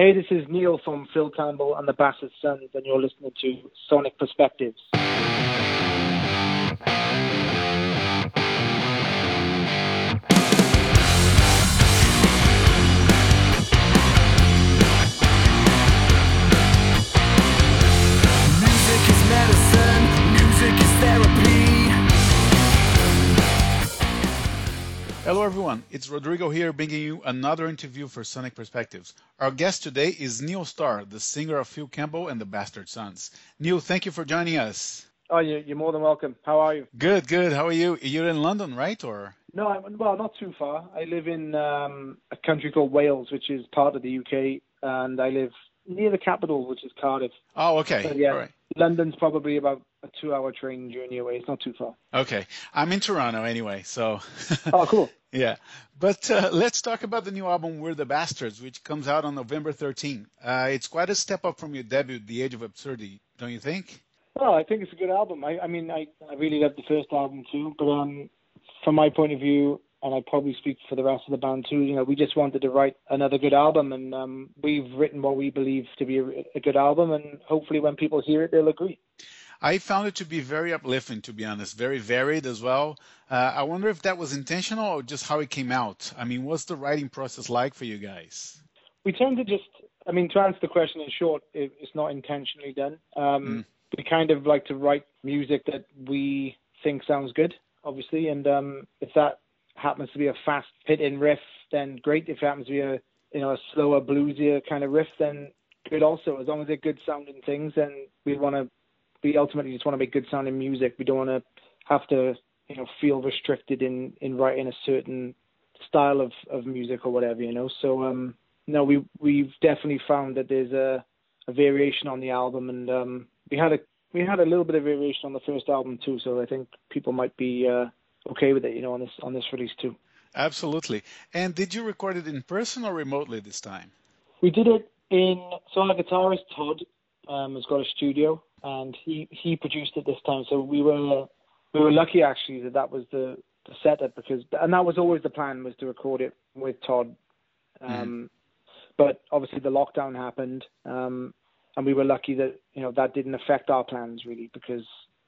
Hey, this is Neil from Phil Campbell and the Bastard Sons, and you're listening to Sonic Perspectives. Hello, everyone. It's Rodrigo here, bringing you another interview for Sonic Perspectives. Our guest today is Neil Starr, the singer of Phil Campbell and the Bastard Sons. Neil, thank you for joining us. Oh, you're more than welcome. How are you? Good, good. How are you? You're in London, right? Or no, I'm, well, not too far. I live in um, a country called Wales, which is part of the UK, and I live near the capital, which is Cardiff. Oh, okay. So, yeah, London's probably about a two-hour train journey away. It's not too far. Okay, I'm in Toronto anyway, so. oh, cool. Yeah, but uh, let's talk about the new album "We're the Bastards," which comes out on November 13. Uh, it's quite a step up from your debut, "The Age of Absurdity," don't you think? Well, I think it's a good album. I, I mean, I, I really love the first album too, but um, from my point of view, and I probably speak for the rest of the band too. You know, we just wanted to write another good album, and um, we've written what we believe to be a, a good album, and hopefully, when people hear it, they'll agree. I found it to be very uplifting, to be honest, very varied as well. Uh, I wonder if that was intentional or just how it came out. I mean, what's the writing process like for you guys? We tend to just, I mean, to answer the question in short, it, it's not intentionally done. Um, mm. We kind of like to write music that we think sounds good, obviously, and um, if that happens to be a fast hitting riff, then great. If it happens to be a you know a slower bluesier kind of riff, then good also. As long as they're good sounding things, then we want to we ultimately just want to make good sounding music. We don't want to have to, you know, feel restricted in in writing a certain style of of music or whatever, you know. So um no, we we've definitely found that there's a a variation on the album and um we had a we had a little bit of variation on the first album too, so I think people might be uh okay with it, you know, on this on this release too. Absolutely. And did you record it in person or remotely this time? We did it in so our guitarist Todd um, has got a studio and he he produced it this time. So we were we were lucky actually that that was the the setup because and that was always the plan was to record it with Todd. Um, mm. But obviously the lockdown happened, um, and we were lucky that you know that didn't affect our plans really because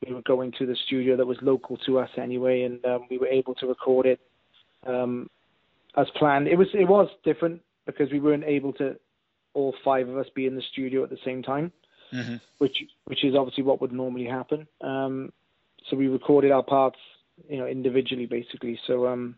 we were going to the studio that was local to us anyway, and um, we were able to record it um, as planned. It was it was different because we weren't able to all five of us be in the studio at the same time mm-hmm. which which is obviously what would normally happen. Um, so we recorded our parts, you know, individually basically. So um,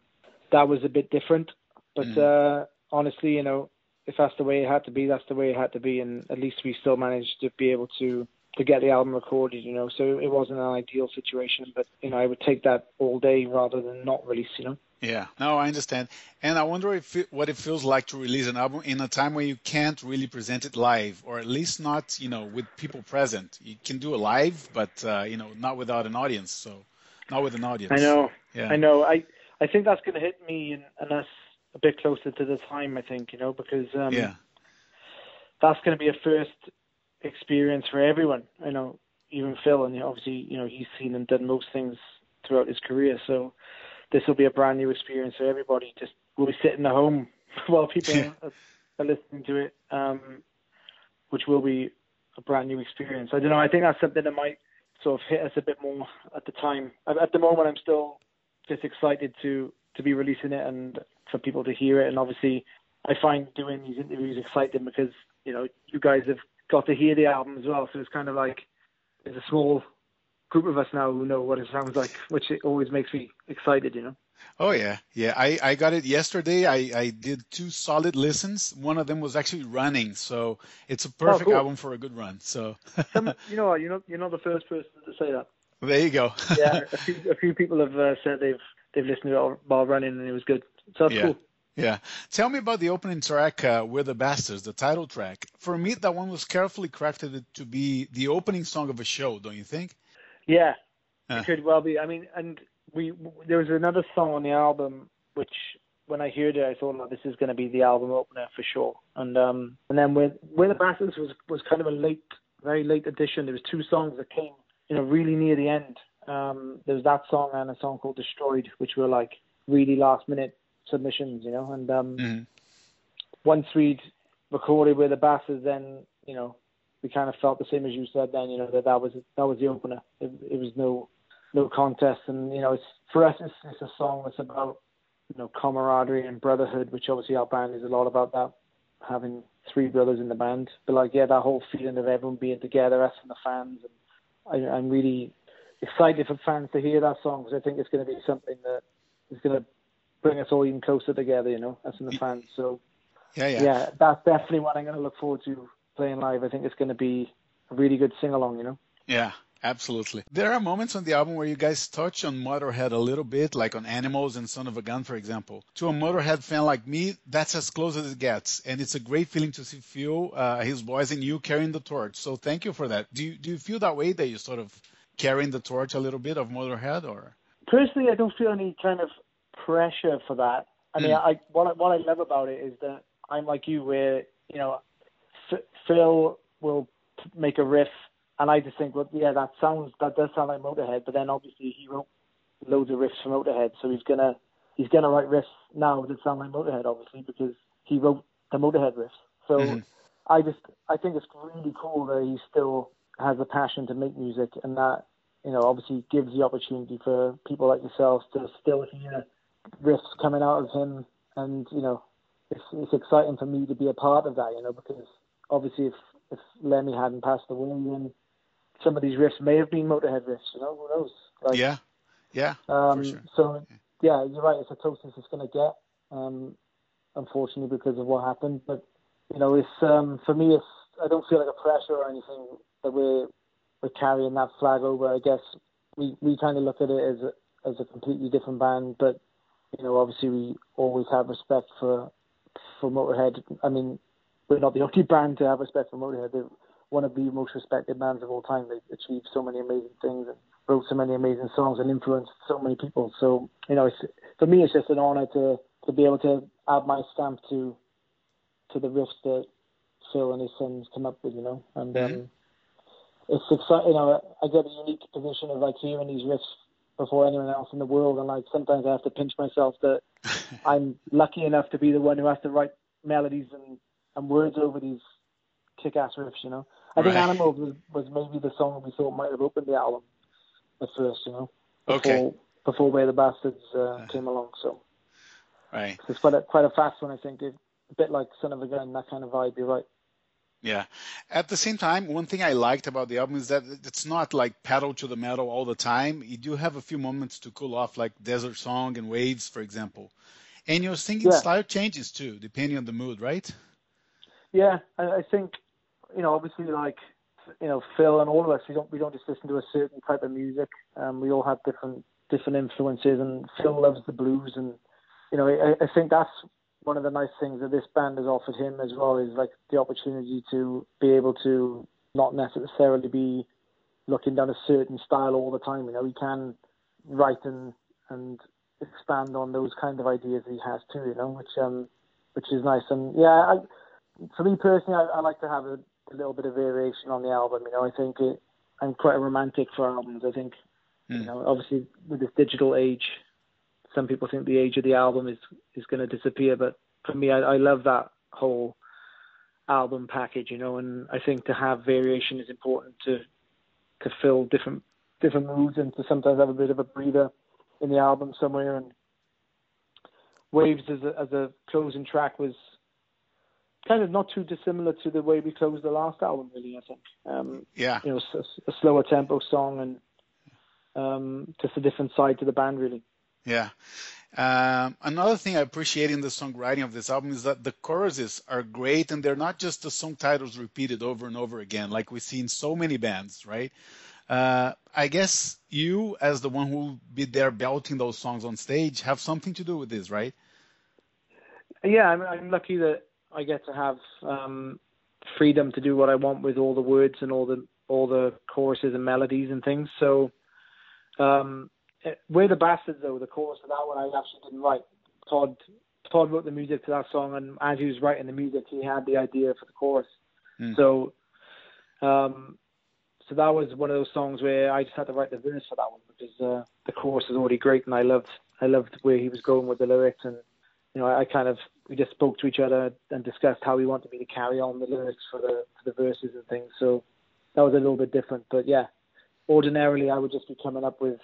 that was a bit different, but mm-hmm. uh, honestly, you know, if that's the way it had to be, that's the way it had to be, and at least we still managed to be able to to get the album recorded, you know. So it wasn't an ideal situation, but you know, I would take that all day rather than not release, you know. Yeah, no, I understand, and I wonder if it, what it feels like to release an album in a time where you can't really present it live, or at least not, you know, with people present. You can do a live, but uh, you know, not without an audience. So, not with an audience. I know. Yeah. I know. I I think that's going to hit me us a bit closer to the time. I think you know because um, yeah, that's going to be a first experience for everyone. I know, even Phil, and obviously, you know, he's seen and done most things throughout his career, so this will be a brand new experience for everybody. Just we'll be sitting at home while people are, are, listening to it, um, which will be a brand new experience. I don't know. I think that's something that might sort of hit us a bit more at the time. At the moment, I'm still just excited to to be releasing it and for people to hear it. And obviously, I find doing these interviews exciting because you know you guys have got to hear the album as well. So it's kind of like there's a small group of us now who know what it sounds like, which it always makes me excited, you know. Oh yeah, yeah. I, I got it yesterday. I, I did two solid listens. One of them was actually running, so it's a oh, perfect oh, cool. album for a good run. So you know, you're not you're not the first person to say that. There you go. yeah, a few, a few people have uh, said they've they've listened to it while running and it was good. So that's yeah. cool. Yeah. Tell me about the opening track, uh, We're the Bastards, the title track. For me, that one was carefully crafted to be the opening song of a show, don't you think? Yeah, uh. it could well be. I mean, and we there was another song on the album which when I heard it, I thought, oh, this is going to be the album opener for sure. And um, and then with We're the Bastards was was kind of a late, very late addition. There was two songs that came, you know, really near the end. Um, there was that song and a song called Destroyed, which were like really last minute submissions, you know. And um, mm-hmm. once we'd recorded with the Bastards, then you know we kind of felt the same as you said. Then you know that that was that was the opener. It, it was no no contest, and you know it's for us it's, it's a song that's about you know camaraderie and brotherhood, which obviously our band is a lot about that, having three brothers in the band. But like yeah, that whole feeling of everyone being together, us and the fans, and I, I'm really excited for fans to hear that song because I think it's going to be something that is going to bring us all even closer together, you know, us and the fans. So yeah, yeah, yeah, that's definitely what I'm going to look forward to playing live. I think it's going to be a really good sing along, you know. Yeah, absolutely. There are moments on the album where you guys touch on Motorhead a little bit, like on Animals and Son of a Gun, for example. To a Motorhead fan like me, that's as close as it gets, and it's a great feeling to see Phil, uh, his boys, and you carrying the torch. So thank you for that. Do you do you feel that way that you're sort of carrying the torch a little bit of Motorhead, or? Personally, I don't feel any kind of pressure for that. I mean, mm. I what I, what I love about it is that I'm like you, where you know, F- Phil will make a riff, and I just think, well, yeah, that sounds that does sound like Motorhead, but then obviously he wrote loads of riffs for Motorhead, so he's gonna he's gonna write riffs now that sound like Motorhead, obviously, because he wrote the Motorhead riffs. So mm-hmm. I just I think it's really cool that he still has a passion to make music, and that you know obviously gives the opportunity for people like yourselves to still hear riffs coming out of him, and you know, it's it's exciting for me to be a part of that. You know, because obviously if if Lemmy hadn't passed away, then some of these riffs may have been Motorhead riffs. You know, who knows? Like, yeah, yeah. Um, sure. So yeah, you're right. It's a closest it's going to get. Um, unfortunately, because of what happened, but you know, it's um, for me, it's I don't feel like a pressure or anything that we're we're carrying that flag over. I guess we we kind of look at it as a, as a completely different band, but you know, obviously we always have respect for for Motorhead. I mean, we're not the only band to have respect for Motorhead. They're one of the most respected bands of all time. They've achieved so many amazing things and wrote so many amazing songs and influenced so many people. So, you know, it's, for me, it's just an honor to to be able to add my stamp to to the riffs that Phil and his sons come up with. You know, and mm-hmm. um, it's exciting. You know, I get a unique position of like hearing these riffs before anyone else in the world. And like sometimes I have to pinch myself that I'm lucky enough to be the one who has to write melodies and, and words over these kick-ass riffs. You know, I think Animal was, was maybe the song we thought might have opened the album at first. You know, before okay. before We're the Bastards uh, came along. So right, it's quite a quite a fast one. I think it, a bit like Son of a Gun, that kind of vibe. You're right. Yeah. At the same time, one thing I liked about the album is that it's not like pedal to the metal all the time. You do have a few moments to cool off, like Desert Song and Waves, for example. And your singing yeah. style changes too, depending on the mood, right? Yeah, I think you know, obviously, like you know, Phil and all of us, we don't we don't just listen to a certain type of music. Um, we all have different different influences, and Phil loves the blues, and you know, I, I think that's one of the nice things that this band has offered him as well is like the opportunity to be able to not necessarily be looking down a certain style all the time. You know, he can write and and expand on those kind of ideas he has too. You know, which um which is nice. And yeah, I, for me personally, I, I like to have a, a little bit of variation on the album. You know, I think it, I'm quite a romantic for albums. I think mm. you hmm. know, obviously with this digital age, some people think the age of the album is is going to disappear, but for me, I, I love that whole album package, you know, and I think to have variation is important to to fill different different moods and to sometimes have a bit of a breather in the album somewhere. And Waves as a, as a closing track was kind of not too dissimilar to the way we closed the last album, really. I think. Um, yeah. You know, a, a slower tempo song and um, just a different side to the band, really. Yeah. Um, another thing I appreciate in the songwriting of this album is that the choruses are great and they're not just the song titles repeated over and over again, like we see in so many bands, right? Uh, I guess you, as the one who will be there belting those songs on stage, have something to do with this, right? Yeah, I'm, I'm lucky that I get to have um, freedom to do what I want with all the words and all the all the choruses and melodies and things. So um, We're the Bastards, though, the chorus of that one I actually didn't write. Todd Todd wrote the music to that song, and as he was writing the music, he had the idea for the chorus. Mm. So, um, so that was one of those songs where I just had to write the verse for that one because uh, the chorus is already great, and I loved I loved where he was going with the lyrics, and you know, I kind of we just spoke to each other and discussed how we wanted me to carry on the lyrics for the for the verses and things. So that was a little bit different. But yeah, ordinarily I would just be coming up with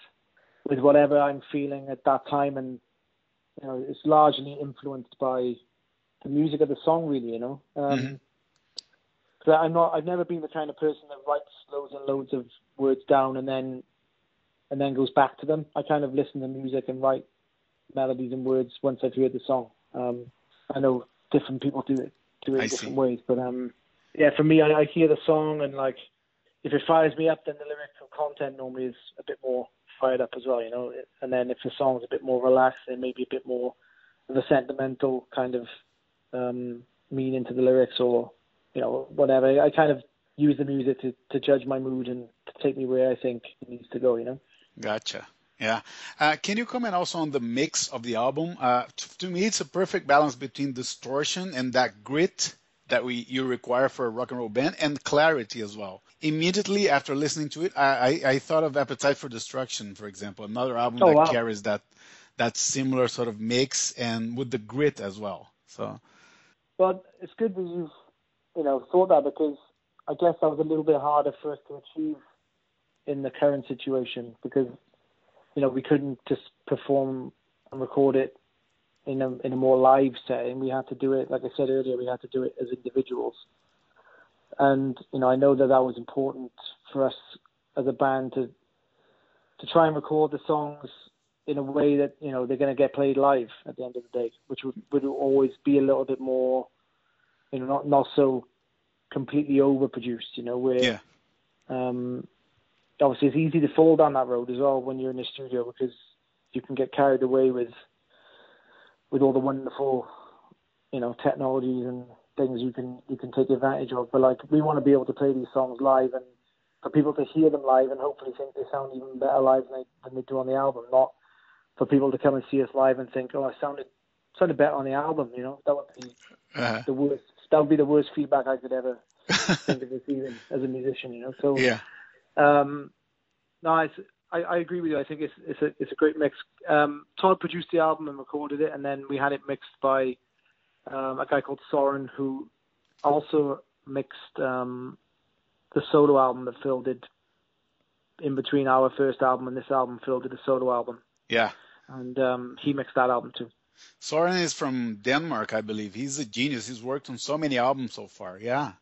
with whatever I'm feeling at that time, and you know, it's largely influenced by the music of the song, really. You know. Um, mm-hmm. Cause I'm not. I've never been the kind of person that writes loads and loads of words down and then and then goes back to them. I kind of listen to music and write melodies and words once I've heard the song. Um, I know different people do it do it in different ways, but um, yeah, for me, I, I hear the song and like if it fires me up, then the lyrical content normally is a bit more fired up as well, you know. And then if the song's a bit more relaxed, then maybe a bit more of a sentimental kind of um, meaning to the lyrics, or you know, whatever. I kind of use the music to to judge my mood and to take me where I think it needs to go, you know. Gotcha. Yeah. Uh, can you comment also on the mix of the album? Uh, to, to, me, it's a perfect balance between distortion and that grit that we you require for a rock and roll band, and clarity as well. Immediately after listening to it, I, I, I thought of Appetite for Destruction, for example, another album oh, that wow. carries that that similar sort of mix and with the grit as well. So. Well, it's good that you've you know thought that because I guess that was a little bit harder for us to achieve in the current situation because you know we couldn't just perform and record it in a in a more live setting. We had to do it, like I said earlier, we had to do it as individuals. And you know, I know that that was important for us as a band to to try and record the songs in a way that you know they're going to get played live at the end of the day, which would would always be a little bit more, you know, not not so completely overproduced. You know, where yeah. um, obviously it's easy to fall down that road as well when you're in the studio because you can get carried away with with all the wonderful you know technologies and things you can you can take advantage of. But like we want to be able to play these songs live and for people to hear them live and hopefully think they sound even better live than they, than they do on the album. Not for people to come and see us live and think, oh, I sounded sounded better on the album. You know, that would be uh-huh. the worst. That would be the worst feedback I could ever think of receiving as a musician. You know, so yeah. Um, no, I, I agree with you. I think it's it's a it's a great mix. Um, Todd produced the album and recorded it, and then we had it mixed by um, a guy called Soren, who also mixed um, the solo album that Phil did in between our first album and this album. Phil did a solo album. Yeah. And um, he mixed that album too. Soren is from Denmark, I believe. He's a genius. He's worked on so many albums so far. Yeah.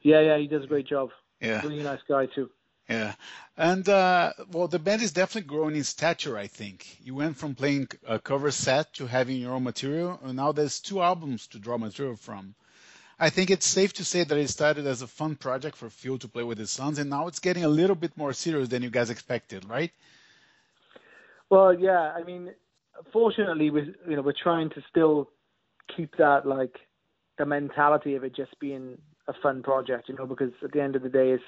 Yeah, yeah, he does a great job. Yeah. Really nice guy too. Yeah, and uh, well, the band is definitely growing in stature. I think you went from playing a cover set to having your own material, and now there's two albums to draw material from. I think it's safe to say that it started as a fun project for Phil to play with his sons, and now it's getting a little bit more serious than you guys expected, right? Well, yeah. I mean, fortunately, we you know we're trying to still keep that like the mentality of it just being a fun project, you know, because at the end of the day, it's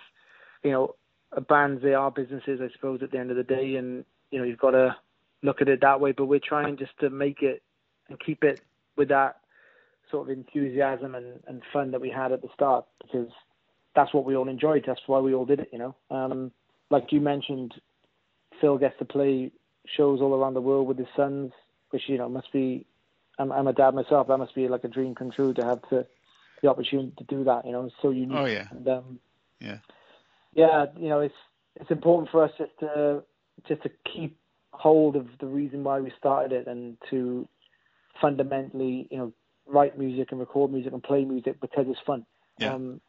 you know bands they are businesses, I suppose, at the end of the day, and you know you've got to look at it that way. But we're trying just to make it and keep it with that sort of enthusiasm and, and fun that we had at the start because that's what we all enjoyed. That's why we all did it, you know. Um, like you mentioned, Phil gets to play shows all around the world with his sons, which you know must be. I'm, I'm a dad myself. That must be like a dream come true to have to, the opportunity to do that. You know, it's so unique. Oh yeah. And, um, yeah yeah, you know, it's it's important for us just to just to keep hold of the reason why we started it and to fundamentally, you know, write music and record music and play music because it's fun. Yeah. Um,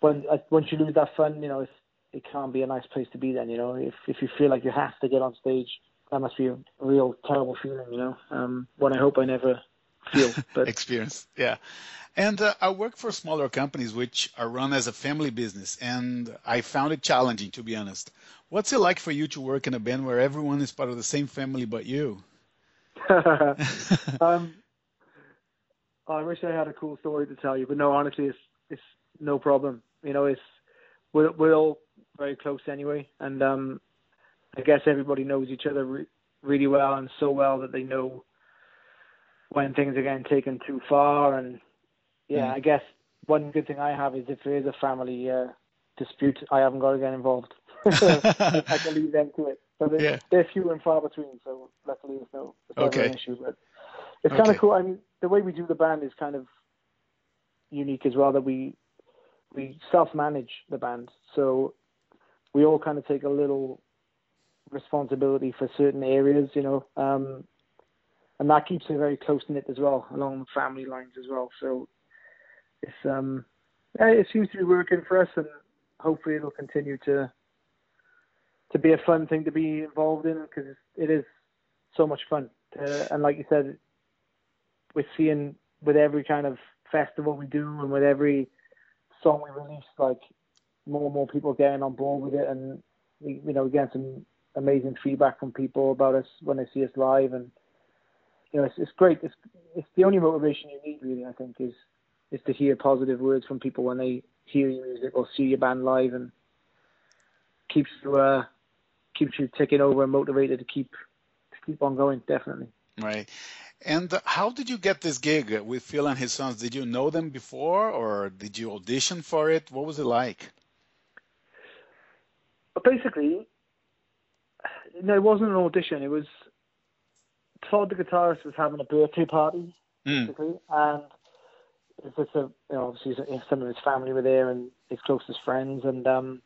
when uh, once you lose that fun, you know, it's, it can't be a nice place to be. Then, you know, if if you feel like you have to get on stage, that must be a real terrible feeling. You know, um, one I hope I never feel. But experience, yeah. And uh, I work for smaller companies which are run as a family business, and I found it challenging, to be honest. What's it like for you to work in a band where everyone is part of the same family but you? um, I wish I had a cool story to tell you, but no, honestly, it's it's no problem. You know, it's we're we're all very close anyway, and um, I guess everybody knows each other re- really well and so well that they know when things are getting taken too far and yeah, mm. I guess one good thing I have is if there is a family uh, dispute, I haven't got to get involved. I can leave them to it. So they're, yeah. they're few and far between. So luckily, it's no, okay. an issue. But it's kind of cool. I mean, the way we do the band is kind of unique as well. That we we self-manage the band, so we all kind of take a little responsibility for certain areas, you know, um, and that keeps it very close knit as well, along the family lines as well. So it's um, it seems to be working for us, and hopefully it'll continue to to be a fun thing to be involved in because it is so much fun. Uh, and like you said, we're seeing with every kind of festival we do and with every song we release, like more and more people getting on board with it, and we, you know, we get some amazing feedback from people about us when they see us live, and you know, it's, it's great. It's it's the only motivation you need, really. I think is is to hear positive words from people when they hear your music or see your band live, and keeps you uh, keeps you ticking over and motivated to keep to keep on going. Definitely. Right. And how did you get this gig with Phil and his sons? Did you know them before, or did you audition for it? What was it like? But basically, no, it wasn't an audition. It was Todd, the guitarist, was having a birthday party, mm. basically, and it's just a, you know, obviously some of his family were there and his closest friends, and um,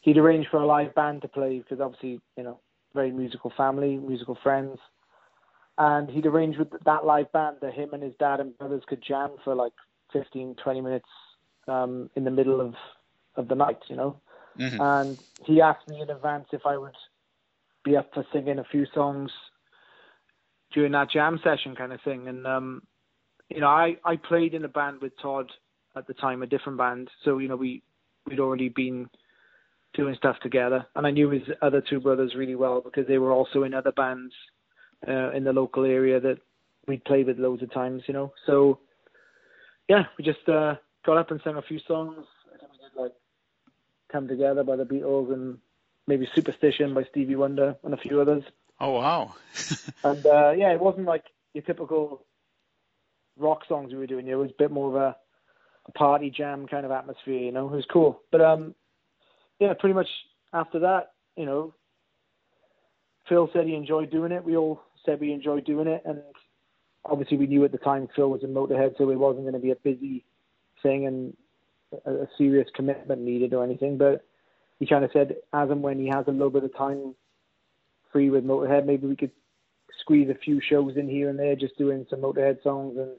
he'd arranged for a live band to play because obviously, you know, very musical family, musical friends and he'd arranged with that live band that him and his dad and brothers could jam for like 15, 20 minutes um, in the middle of, of the night, you know. Mm-hmm. And he asked me in advance if I would be up for singing a few songs during that jam session kind of thing. And, um, you know, I, I played in a band with Todd at the time, a different band. So, you know, we, we'd already been doing stuff together. And I knew his other two brothers really well because they were also in other bands uh, in the local area that we'd played with loads of times, you know. So yeah, we just uh, got up and sang a few songs. Like "Come Together" by the Beatles and maybe "Superstition" by Stevie Wonder and a few others. Oh wow! and uh, yeah, it wasn't like your typical rock songs we were doing. It was a bit more of a, a party jam kind of atmosphere, you know. It was cool, but um, yeah, pretty much after that, you know, Phil said he enjoyed doing it. We all said we enjoyed doing it, and obviously we knew at the time Phil was in Motorhead, so it wasn't going to be a busy thing and a, a serious commitment needed or anything. But he kind of said, as and when he has a little bit of time free with Motorhead, maybe we could squeeze a few shows in here and there, just doing some Motorhead songs and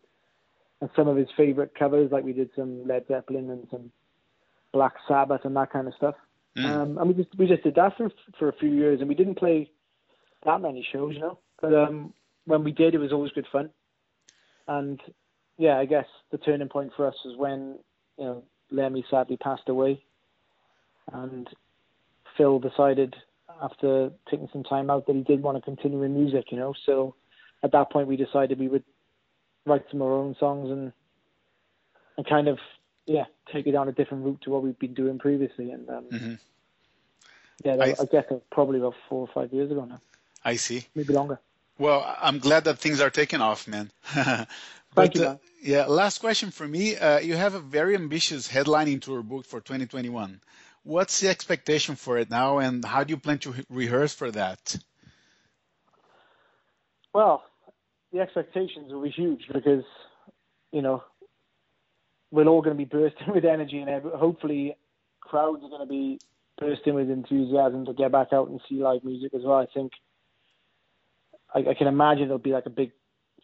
and some of his favorite covers, like we did some Led Zeppelin and some Black Sabbath and that kind of stuff. Mm. Um, and we just we just did that for for a few years, and we didn't play that many shows, you know. But um, when we did, it was always good fun. And yeah, I guess the turning point for us was when you know Lemmy sadly passed away, and Phil decided after taking some time out that he did want to continue in music, you know. So at that point, we decided we would write some of our own songs and and kind of yeah take it down a different route to what we've been doing previously. And um, mm-hmm. yeah, I, I guess probably about four or five years ago now. I see. Maybe longer. Well, I'm glad that things are taking off, man. but, Thank you, man. Uh, yeah, last question for me. Uh, you have a very ambitious headlining tour booked for 2021. What's the expectation for it now, and how do you plan to rehearse for that? Well, the expectations will be huge because, you know, we're all going to be bursting with energy, and hopefully, crowds are going to be bursting with enthusiasm to get back out and see live music as well. I think I, I can imagine it'll be like a big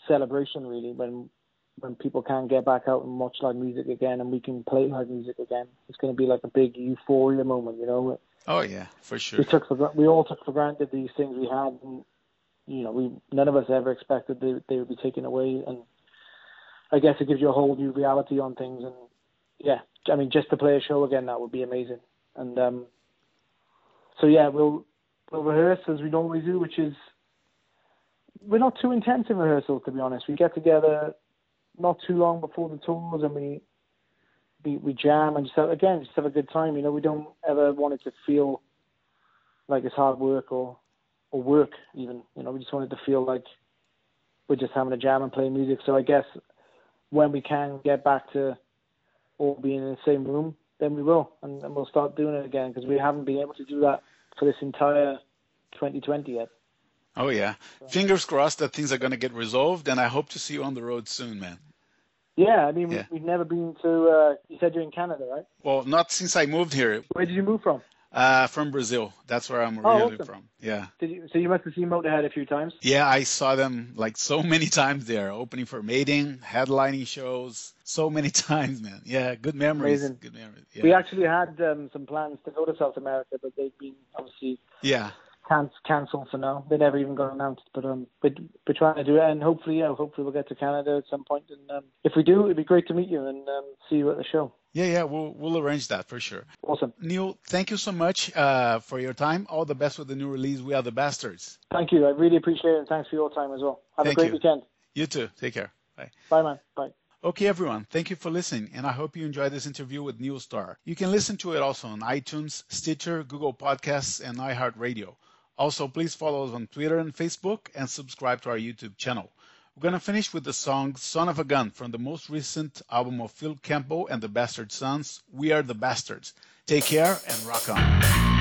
celebration really when when people can get back out and watch live music again and we can play live music again. It's going to be like a big euphoria moment, you know. Oh yeah, for sure. We took for we all took for granted these things we had, and you know, we none of us ever expected they they would be taken away, and I guess it gives you a whole new reality on things. And yeah, I mean, just to play a show again, that would be amazing. And um, so yeah, we'll we'll rehearse as we normally do, which is we're not too intense in rehearsal, to be honest. We get together not too long before the tours, and we we, we jam and just have, again just have a good time. You know, we don't ever want it to feel like it's hard work or or work even. You know, we just want it to feel like we're just having a jam and playing music. So I guess when we can get back to all being in the same room, then we will, and, and we'll start doing it again because we haven't been able to do that for this entire 2020 yet. Oh yeah, so. fingers crossed that things are going to get resolved, and I hope to see you on the road soon, man. Yeah, I mean, yeah. we've never been to. Uh, you said you're in Canada, right? Well, not since I moved here. Where did you move from? Uh, from Brazil. That's where I'm oh, really awesome. from. Yeah. Did you, so you must have seen Motorhead a few times. Yeah, I saw them like so many times there, opening for Maiden, headlining shows, so many times, man. Yeah, good memories. Amazing. Good memories. Yeah. We actually had um, some plans to go to South America, but they've been obviously yeah can cancelled for now. They never even got announced, but um, we're, we're trying to do it, and hopefully, yeah, hopefully we'll get to Canada at some point. And um, if we do, it'd be great to meet you and um, see you at the show. Yeah, yeah, we'll we'll arrange that for sure. Awesome. Neil, thank you so much uh, for your time. All the best with the new release. We are the bastards. Thank you. I really appreciate it, and thanks for your time as well. Have thank a great you. weekend. You too. Take care. Bye. Bye, man. Bye. Okay, everyone, thank you for listening, and I hope you enjoyed this interview with Neil Starr. You can listen to it also on iTunes, Stitcher, Google Podcasts, and iHeartRadio. Also, please follow us on Twitter and Facebook and subscribe to our YouTube channel. We're going to finish with the song Son of a Gun from the most recent album of Phil Campbell and the Bastard Sons, We Are the Bastards. Take care and rock on.